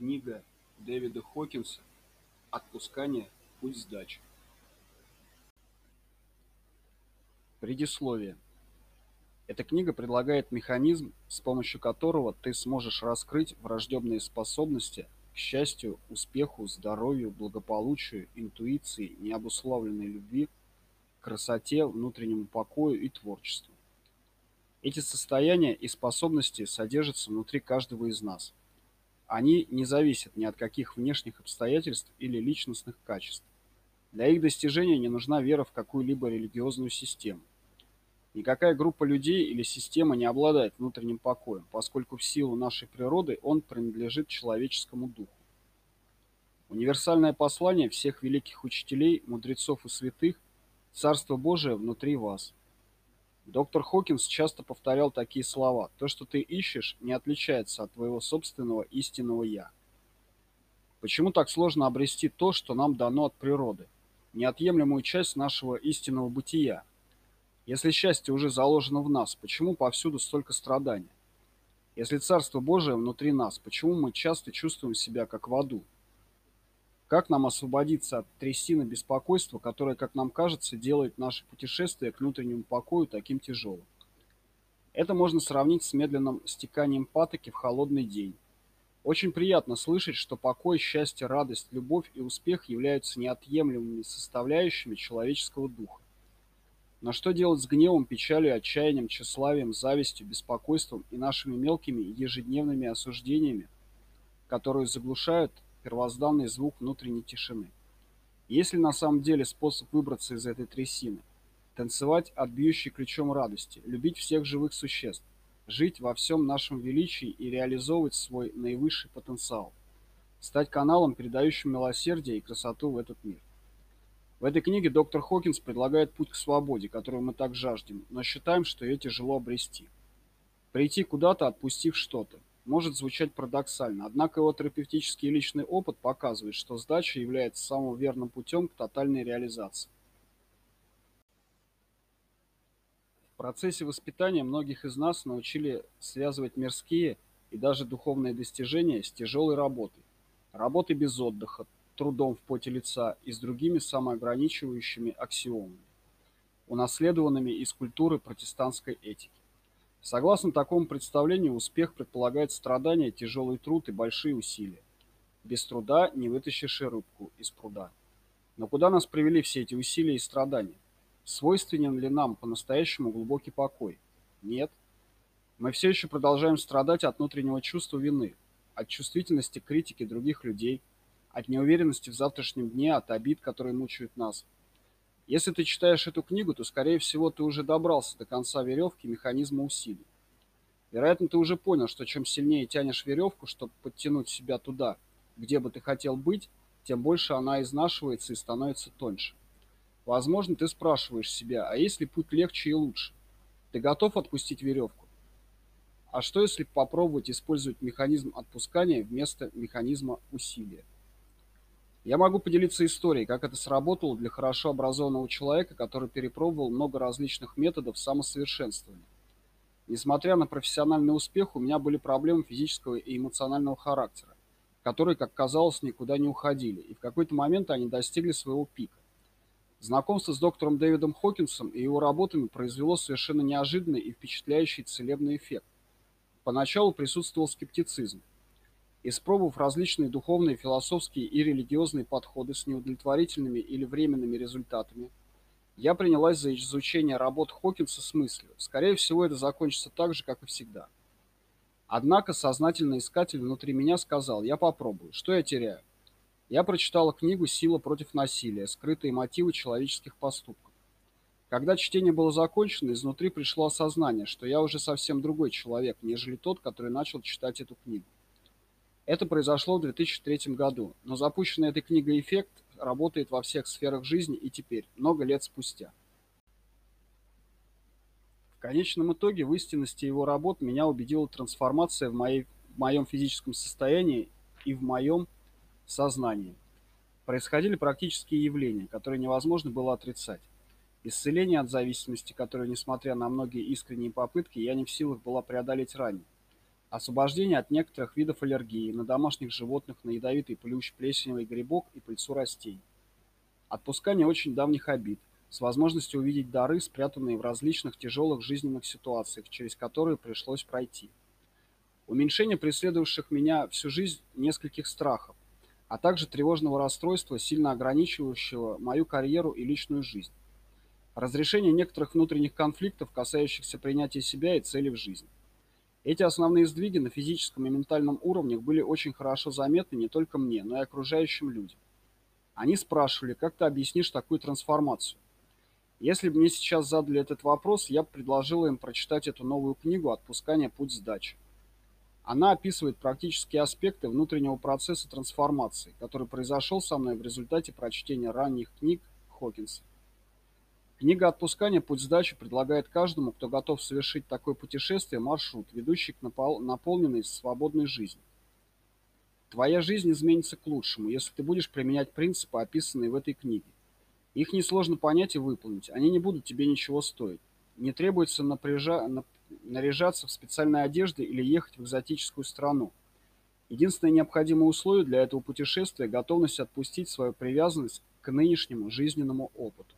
Книга Дэвида Хокинса «Отпускание. Путь сдачи». Предисловие. Эта книга предлагает механизм, с помощью которого ты сможешь раскрыть врожденные способности к счастью, успеху, здоровью, благополучию, интуиции, необусловленной любви, красоте, внутреннему покою и творчеству. Эти состояния и способности содержатся внутри каждого из нас. Они не зависят ни от каких внешних обстоятельств или личностных качеств. Для их достижения не нужна вера в какую-либо религиозную систему. Никакая группа людей или система не обладает внутренним покоем, поскольку в силу нашей природы он принадлежит человеческому духу. Универсальное послание всех великих учителей, мудрецов и святых – Царство Божие внутри вас – Доктор Хокинс часто повторял такие слова: "То, что ты ищешь, не отличается от твоего собственного истинного я". Почему так сложно обрести то, что нам дано от природы, неотъемлемую часть нашего истинного бытия? Если счастье уже заложено в нас, почему повсюду столько страданий? Если Царство Божие внутри нас, почему мы часто чувствуем себя как в аду? Как нам освободиться от трясины беспокойства, которое, как нам кажется, делает наше путешествие к внутреннему покою таким тяжелым? Это можно сравнить с медленным стеканием патоки в холодный день. Очень приятно слышать, что покой, счастье, радость, любовь и успех являются неотъемлемыми составляющими человеческого духа. Но что делать с гневом, печалью, отчаянием, тщеславием, завистью, беспокойством и нашими мелкими ежедневными осуждениями, которые заглушают первозданный звук внутренней тишины. Есть ли на самом деле способ выбраться из этой трясины? Танцевать от бьющей ключом радости, любить всех живых существ, жить во всем нашем величии и реализовывать свой наивысший потенциал, стать каналом, передающим милосердие и красоту в этот мир. В этой книге доктор Хокинс предлагает путь к свободе, которую мы так жаждем, но считаем, что ее тяжело обрести. Прийти куда-то, отпустив что-то, может звучать парадоксально, однако его терапевтический и личный опыт показывает, что сдача является самым верным путем к тотальной реализации. В процессе воспитания многих из нас научили связывать мирские и даже духовные достижения с тяжелой работой, работой без отдыха, трудом в поте лица и с другими самоограничивающими аксиомами, унаследованными из культуры протестантской этики. Согласно такому представлению, успех предполагает страдания, тяжелый труд и большие усилия. Без труда не вытащишь и рыбку из пруда. Но куда нас привели все эти усилия и страдания? Свойственен ли нам по-настоящему глубокий покой? Нет. Мы все еще продолжаем страдать от внутреннего чувства вины, от чувствительности к критике других людей, от неуверенности в завтрашнем дне, от обид, которые мучают нас – если ты читаешь эту книгу, то, скорее всего, ты уже добрался до конца веревки механизма усилий. Вероятно, ты уже понял, что чем сильнее тянешь веревку, чтобы подтянуть себя туда, где бы ты хотел быть, тем больше она изнашивается и становится тоньше. Возможно, ты спрашиваешь себя, а есть ли путь легче и лучше? Ты готов отпустить веревку? А что, если попробовать использовать механизм отпускания вместо механизма усилия? Я могу поделиться историей, как это сработало для хорошо образованного человека, который перепробовал много различных методов самосовершенствования. Несмотря на профессиональный успех, у меня были проблемы физического и эмоционального характера, которые, как казалось, никуда не уходили, и в какой-то момент они достигли своего пика. Знакомство с доктором Дэвидом Хокинсом и его работами произвело совершенно неожиданный и впечатляющий целебный эффект. Поначалу присутствовал скептицизм. Испробовав различные духовные, философские и религиозные подходы с неудовлетворительными или временными результатами, я принялась за изучение работ Хокинса с мыслью: скорее всего, это закончится так же, как и всегда. Однако сознательный искатель внутри меня сказал: "Я попробую. Что я теряю?" Я прочитала книгу Сила против насилия. Скрытые мотивы человеческих поступков. Когда чтение было закончено, изнутри пришло осознание, что я уже совсем другой человек, нежели тот, который начал читать эту книгу. Это произошло в 2003 году, но запущенный этой книгой эффект работает во всех сферах жизни и теперь, много лет спустя. В конечном итоге в истинности его работ меня убедила трансформация в, моей, в моем физическом состоянии и в моем сознании. Происходили практические явления, которые невозможно было отрицать. Исцеление от зависимости, которое, несмотря на многие искренние попытки, я не в силах была преодолеть ранее освобождение от некоторых видов аллергии на домашних животных, на ядовитый плющ, плесневый грибок и пыльцу растений. Отпускание очень давних обид, с возможностью увидеть дары, спрятанные в различных тяжелых жизненных ситуациях, через которые пришлось пройти. Уменьшение преследовавших меня всю жизнь нескольких страхов, а также тревожного расстройства, сильно ограничивающего мою карьеру и личную жизнь. Разрешение некоторых внутренних конфликтов, касающихся принятия себя и целей в жизни. Эти основные сдвиги на физическом и ментальном уровнях были очень хорошо заметны не только мне, но и окружающим людям. Они спрашивали, как ты объяснишь такую трансформацию? Если бы мне сейчас задали этот вопрос, я бы предложила им прочитать эту новую книгу «Отпускание. Путь сдачи». Она описывает практические аспекты внутреннего процесса трансформации, который произошел со мной в результате прочтения ранних книг Хокинса. Книга «Отпускание. Путь сдачи» предлагает каждому, кто готов совершить такое путешествие, маршрут, ведущий к наполненной свободной жизни. Твоя жизнь изменится к лучшему, если ты будешь применять принципы, описанные в этой книге. Их несложно понять и выполнить, они не будут тебе ничего стоить. Не требуется напряжа... наряжаться в специальной одежде или ехать в экзотическую страну. Единственное необходимое условие для этого путешествия – готовность отпустить свою привязанность к нынешнему жизненному опыту.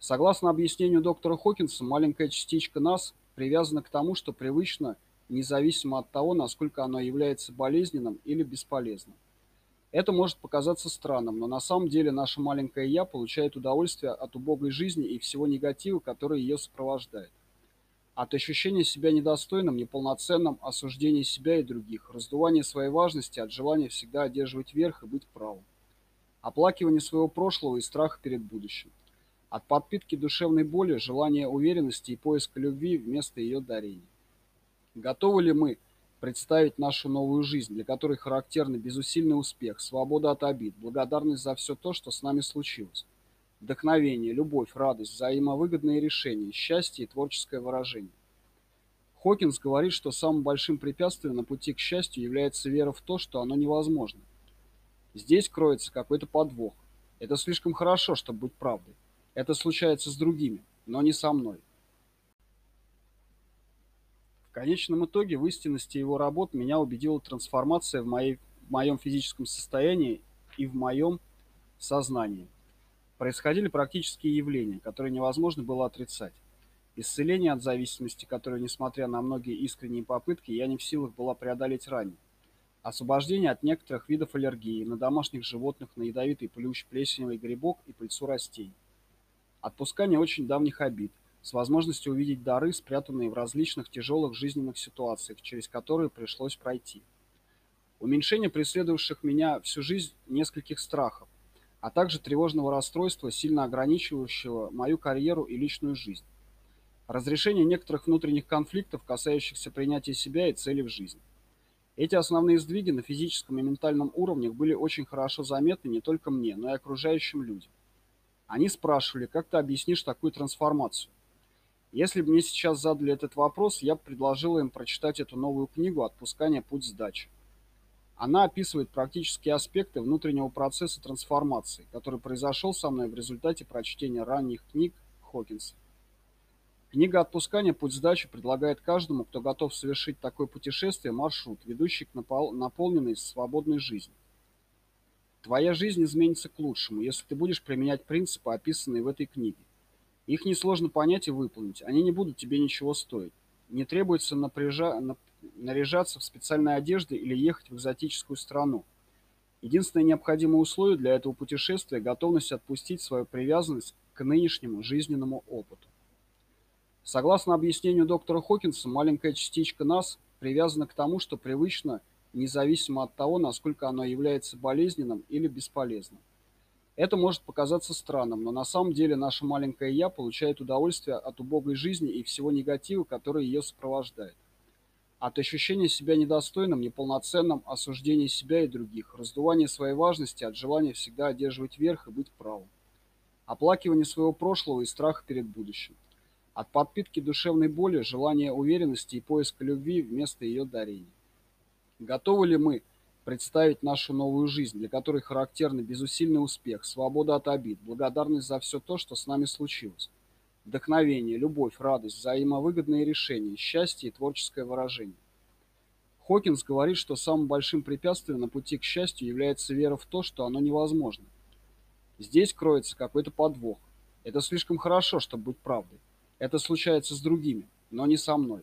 Согласно объяснению доктора Хокинса, маленькая частичка нас привязана к тому, что привычно, независимо от того, насколько оно является болезненным или бесполезным. Это может показаться странным, но на самом деле наше маленькое «я» получает удовольствие от убогой жизни и всего негатива, который ее сопровождает. От ощущения себя недостойным, неполноценным, осуждения себя и других, раздувания своей важности, от желания всегда одерживать верх и быть правым. Оплакивание своего прошлого и страха перед будущим. От подпитки душевной боли, желания уверенности и поиска любви вместо ее дарения. Готовы ли мы представить нашу новую жизнь, для которой характерны безусильный успех, свобода от обид, благодарность за все то, что с нами случилось, вдохновение, любовь, радость, взаимовыгодные решения, счастье и творческое выражение? Хокинс говорит, что самым большим препятствием на пути к счастью является вера в то, что оно невозможно. Здесь кроется какой-то подвох. Это слишком хорошо, чтобы быть правдой. Это случается с другими, но не со мной. В конечном итоге в истинности его работ меня убедила трансформация в, моей, в моем физическом состоянии и в моем сознании. Происходили практические явления, которые невозможно было отрицать. Исцеление от зависимости, которое, несмотря на многие искренние попытки, я не в силах была преодолеть ранее. Освобождение от некоторых видов аллергии на домашних животных, на ядовитый плющ, плесневый грибок и пыльцу растений. Отпускание очень давних обид, с возможностью увидеть дары, спрятанные в различных тяжелых жизненных ситуациях, через которые пришлось пройти. Уменьшение преследовавших меня всю жизнь нескольких страхов, а также тревожного расстройства, сильно ограничивающего мою карьеру и личную жизнь. Разрешение некоторых внутренних конфликтов, касающихся принятия себя и целей в жизни. Эти основные сдвиги на физическом и ментальном уровнях были очень хорошо заметны не только мне, но и окружающим людям. Они спрашивали, как ты объяснишь такую трансформацию? Если бы мне сейчас задали этот вопрос, я бы предложила им прочитать эту новую книгу «Отпускание. Путь сдачи». Она описывает практические аспекты внутреннего процесса трансформации, который произошел со мной в результате прочтения ранних книг Хокинса. Книга «Отпускание. Путь сдачи» предлагает каждому, кто готов совершить такое путешествие, маршрут, ведущий к наполненной свободной жизни. Твоя жизнь изменится к лучшему, если ты будешь применять принципы, описанные в этой книге. Их несложно понять и выполнить, они не будут тебе ничего стоить. Не требуется напряжа... наряжаться в специальной одежде или ехать в экзотическую страну. Единственное необходимое условие для этого путешествия – готовность отпустить свою привязанность к нынешнему жизненному опыту. Согласно объяснению доктора Хокинса, маленькая частичка нас привязана к тому, что привычно – независимо от того, насколько оно является болезненным или бесполезным. Это может показаться странным, но на самом деле наше маленькое «я» получает удовольствие от убогой жизни и всего негатива, который ее сопровождает. От ощущения себя недостойным, неполноценным, осуждения себя и других, раздувания своей важности, от желания всегда одерживать верх и быть правым. Оплакивание своего прошлого и страха перед будущим. От подпитки душевной боли, желания уверенности и поиска любви вместо ее дарения. Готовы ли мы представить нашу новую жизнь, для которой характерны безусильный успех, свобода от обид, благодарность за все то, что с нами случилось, вдохновение, любовь, радость, взаимовыгодные решения, счастье и творческое выражение? Хокинс говорит, что самым большим препятствием на пути к счастью является вера в то, что оно невозможно. Здесь кроется какой-то подвох. Это слишком хорошо, чтобы быть правдой. Это случается с другими, но не со мной.